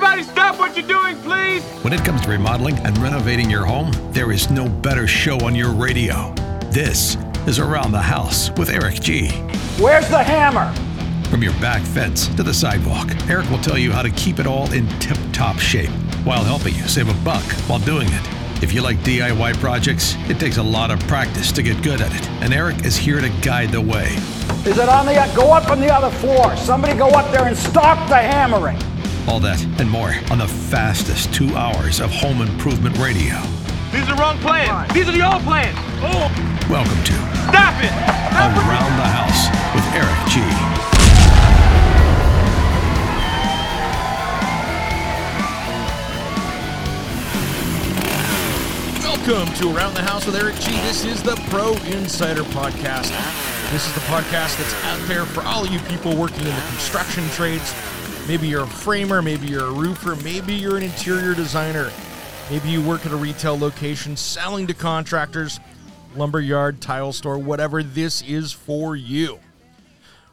Everybody stop what you're doing, please! When it comes to remodeling and renovating your home, there is no better show on your radio. This is Around the House with Eric G. Where's the hammer? From your back fence to the sidewalk, Eric will tell you how to keep it all in tip top shape while helping you save a buck while doing it. If you like DIY projects, it takes a lot of practice to get good at it, and Eric is here to guide the way. Is it on the go up on the other floor? Somebody go up there and stop the hammering. All that and more on the fastest two hours of home improvement radio. These are the wrong plans. These are the old plans. Oh, Welcome to stop it! Stop it! Around the House with Eric G. Welcome to Around the House with Eric G. This is the Pro Insider Podcast. This is the podcast that's out there for all of you people working in the construction trades. Maybe you're a framer, maybe you're a roofer, maybe you're an interior designer. Maybe you work at a retail location selling to contractors, lumber yard, tile store, whatever. This is for you.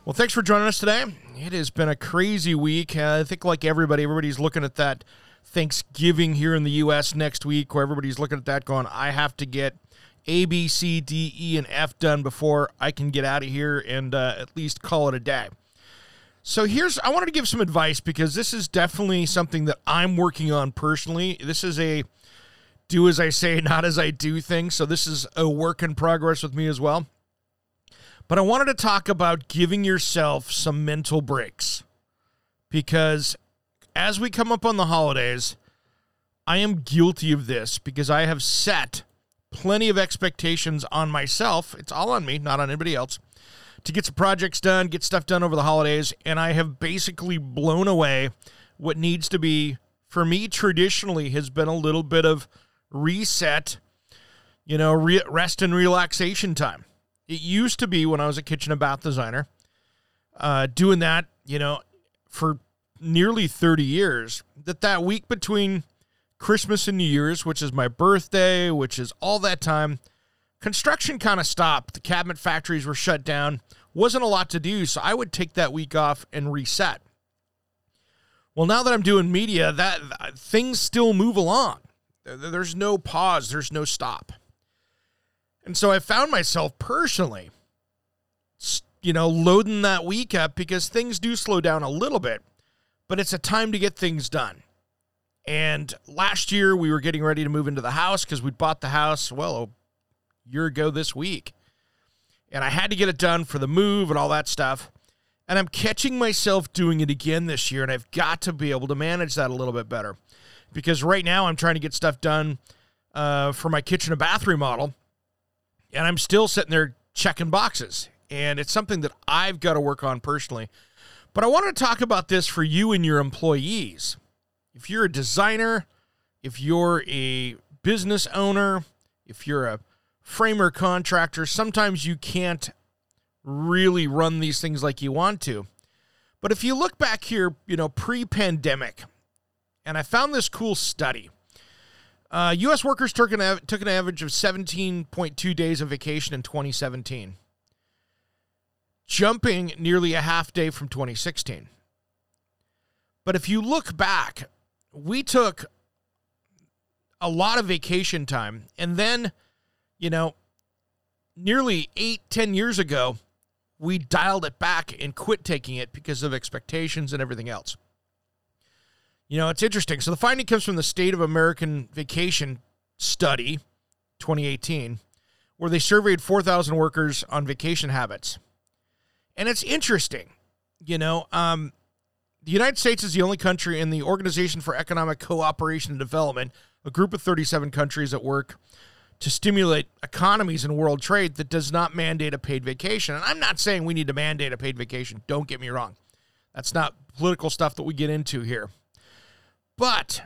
Well, thanks for joining us today. It has been a crazy week. Uh, I think, like everybody, everybody's looking at that Thanksgiving here in the U.S. next week, where everybody's looking at that going, I have to get A, B, C, D, E, and F done before I can get out of here and uh, at least call it a day. So here's, I wanted to give some advice because this is definitely something that I'm working on personally. This is a do as I say, not as I do thing. So this is a work in progress with me as well. But I wanted to talk about giving yourself some mental breaks because as we come up on the holidays, I am guilty of this because I have set plenty of expectations on myself. It's all on me, not on anybody else, to get some projects done, get stuff done over the holidays. And I have basically blown away what needs to be, for me, traditionally has been a little bit of reset, you know, re- rest and relaxation time. It used to be when I was a kitchen and bath designer, uh, doing that, you know, for nearly 30 years, that that week between Christmas and New Year's, which is my birthday, which is all that time, construction kind of stopped. The cabinet factories were shut down. Wasn't a lot to do, so I would take that week off and reset. Well, now that I'm doing media, that things still move along. There's no pause, there's no stop. And so I found myself personally, you know, loading that week up because things do slow down a little bit, but it's a time to get things done. And last year we were getting ready to move into the house because we'd bought the house, well, year ago this week. And I had to get it done for the move and all that stuff. And I'm catching myself doing it again this year, and I've got to be able to manage that a little bit better. Because right now I'm trying to get stuff done uh, for my kitchen and bath remodel, and I'm still sitting there checking boxes. And it's something that I've got to work on personally. But I want to talk about this for you and your employees. If you're a designer, if you're a business owner, if you're a framer contractor, sometimes you can't really run these things like you want to. But if you look back here, you know, pre pandemic, and I found this cool study. Uh, U.S. workers took an, av- took an average of 17.2 days of vacation in 2017, jumping nearly a half day from 2016. But if you look back, we took a lot of vacation time. And then, you know, nearly eight, ten years ago, we dialed it back and quit taking it because of expectations and everything else. You know, it's interesting. So the finding comes from the State of American Vacation Study 2018, where they surveyed 4,000 workers on vacation habits. And it's interesting. You know, um, the United States is the only country in the Organization for Economic Cooperation and Development, a group of 37 countries that work to stimulate economies and world trade that does not mandate a paid vacation. And I'm not saying we need to mandate a paid vacation. Don't get me wrong. That's not political stuff that we get into here. But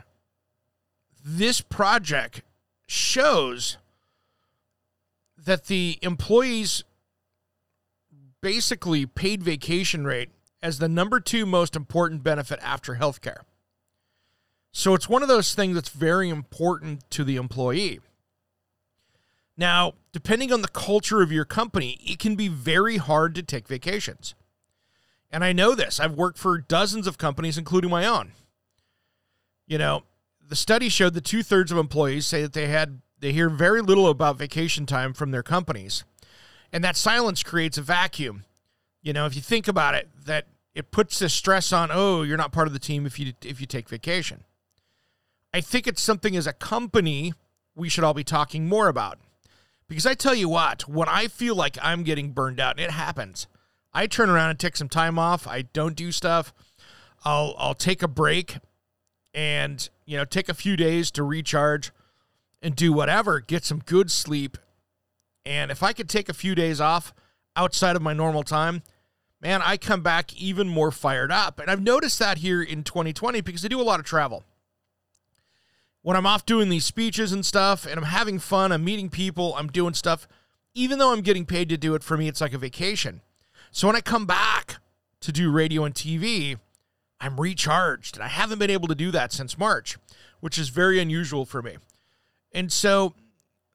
this project shows that the employees basically paid vacation rate as the number two most important benefit after healthcare. So it's one of those things that's very important to the employee. Now, depending on the culture of your company, it can be very hard to take vacations. And I know this. I've worked for dozens of companies, including my own. You know, the study showed that two thirds of employees say that they had they hear very little about vacation time from their companies, and that silence creates a vacuum. You know, if you think about it, that it puts this stress on. Oh, you're not part of the team if you if you take vacation. I think it's something as a company we should all be talking more about. Because I tell you what, when I feel like I'm getting burned out, and it happens, I turn around and take some time off. I don't do stuff. I'll I'll take a break and, you know, take a few days to recharge and do whatever, get some good sleep. And if I could take a few days off outside of my normal time, man, I come back even more fired up. And I've noticed that here in 2020 because I do a lot of travel when I'm off doing these speeches and stuff and I'm having fun, I'm meeting people, I'm doing stuff, even though I'm getting paid to do it, for me, it's like a vacation. So when I come back to do radio and TV, I'm recharged. And I haven't been able to do that since March, which is very unusual for me. And so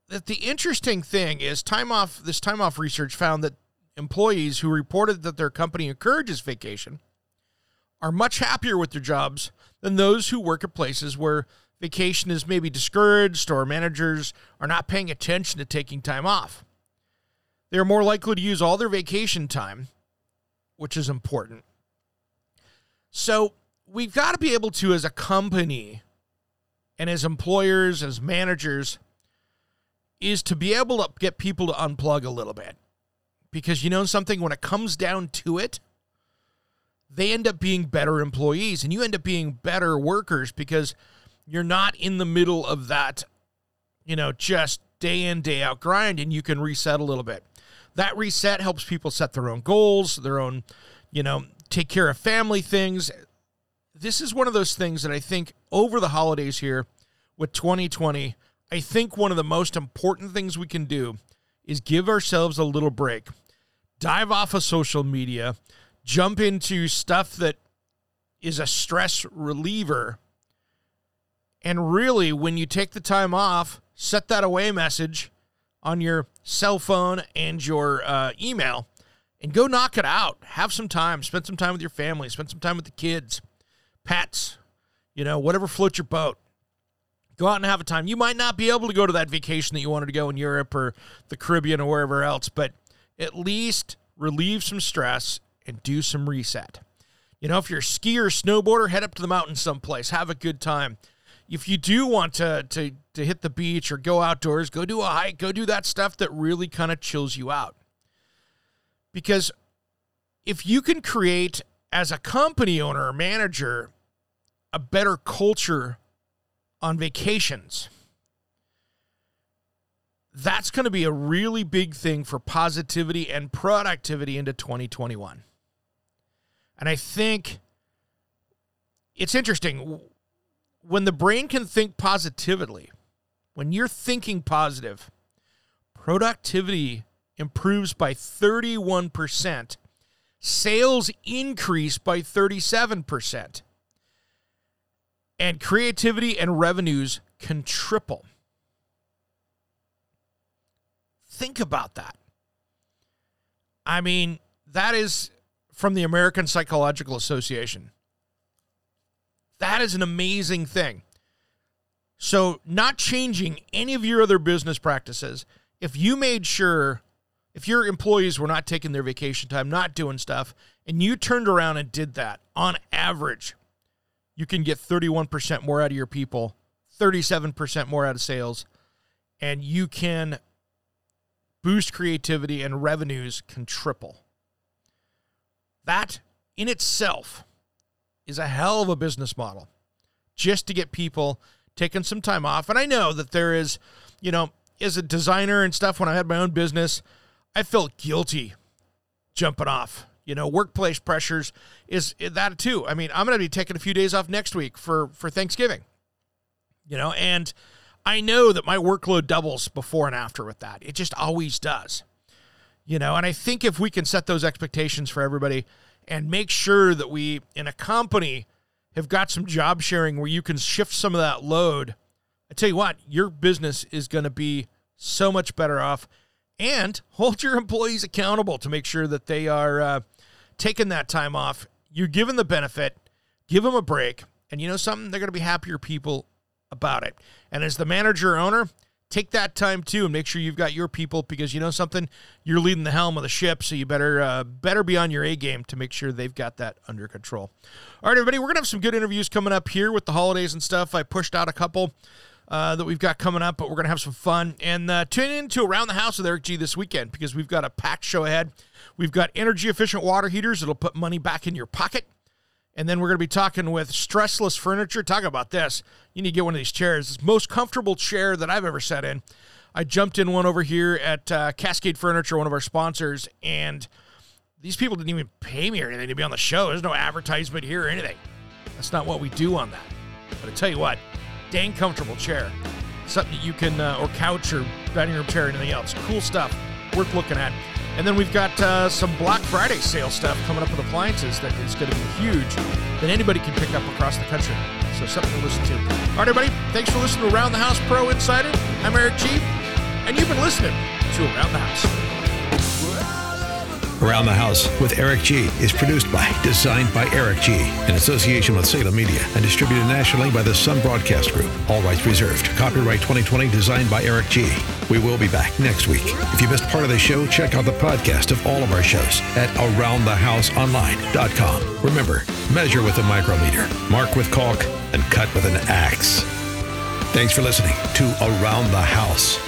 that the interesting thing is time off this time off research found that employees who reported that their company encourages vacation are much happier with their jobs than those who work at places where vacation is maybe discouraged or managers are not paying attention to taking time off. They are more likely to use all their vacation time, which is important. So we've got to be able to, as a company and as employers, as managers, is to be able to get people to unplug a little bit. Because you know something, when it comes down to it, they end up being better employees and you end up being better workers because you're not in the middle of that, you know, just day in, day out grind, and you can reset a little bit. That reset helps people set their own goals, their own, you know, take care of family things. This is one of those things that I think over the holidays here with 2020, I think one of the most important things we can do is give ourselves a little break. Dive off of social media, jump into stuff that is a stress reliever and really, when you take the time off, set that away message on your cell phone and your uh, email and go knock it out. Have some time. Spend some time with your family. Spend some time with the kids, pets, you know, whatever floats your boat. Go out and have a time. You might not be able to go to that vacation that you wanted to go in Europe or the Caribbean or wherever else, but at least relieve some stress and do some reset. You know, if you're a skier or snowboarder, head up to the mountains someplace. Have a good time if you do want to to to hit the beach or go outdoors, go do a hike, go do that stuff that really kind of chills you out. Because if you can create as a company owner or manager a better culture on vacations, that's going to be a really big thing for positivity and productivity into 2021. And I think it's interesting when the brain can think positively, when you're thinking positive, productivity improves by 31%, sales increase by 37%, and creativity and revenues can triple. Think about that. I mean, that is from the American Psychological Association. That is an amazing thing. So, not changing any of your other business practices, if you made sure, if your employees were not taking their vacation time, not doing stuff, and you turned around and did that, on average, you can get 31% more out of your people, 37% more out of sales, and you can boost creativity and revenues can triple. That in itself is a hell of a business model just to get people taking some time off. And I know that there is, you know, as a designer and stuff, when I had my own business, I felt guilty jumping off. You know, workplace pressures is that too. I mean, I'm going to be taking a few days off next week for for Thanksgiving. You know, and I know that my workload doubles before and after with that. It just always does. You know, and I think if we can set those expectations for everybody, and make sure that we, in a company, have got some job sharing where you can shift some of that load. I tell you what, your business is going to be so much better off. And hold your employees accountable to make sure that they are uh, taking that time off. You're given the benefit, give them a break, And you know something? They're going to be happier people about it. And as the manager owner, take that time too and make sure you've got your people because you know something? You're leading the helm of the ship so you better uh, better be on your a game to make sure they've got that under control. All right everybody we're gonna have some good interviews coming up here with the holidays and stuff. I pushed out a couple uh, that we've got coming up but we're gonna have some fun. And uh, tune in to around the house with eric g this weekend because we've got a packed show ahead. We've got energy efficient water heaters that'll put money back in your pocket and then we're going to be talking with Stressless Furniture. Talk about this. You need to get one of these chairs. It's the most comfortable chair that I've ever sat in. I jumped in one over here at uh, Cascade Furniture, one of our sponsors, and these people didn't even pay me or anything to be on the show. There's no advertisement here or anything. That's not what we do on that. But I tell you what, dang comfortable chair. Something that you can, uh, or couch or dining room chair, or anything else. Cool stuff. Worth looking at. And then we've got uh, some Black Friday sale stuff coming up with appliances that is going to be huge that anybody can pick up across the country. So something to listen to. All right, everybody. Thanks for listening to Around the House Pro Insider. I'm Eric G. And you've been listening to Around the House. Around the House with Eric G is produced by Designed by Eric G in association with Salem Media and distributed nationally by the Sun Broadcast Group. All rights reserved. Copyright 2020 designed by Eric G. We will be back next week. If you missed part of the show, check out the podcast of all of our shows at aroundthehouseonline.com. Remember, measure with a micrometer, mark with caulk, and cut with an axe. Thanks for listening to Around the House.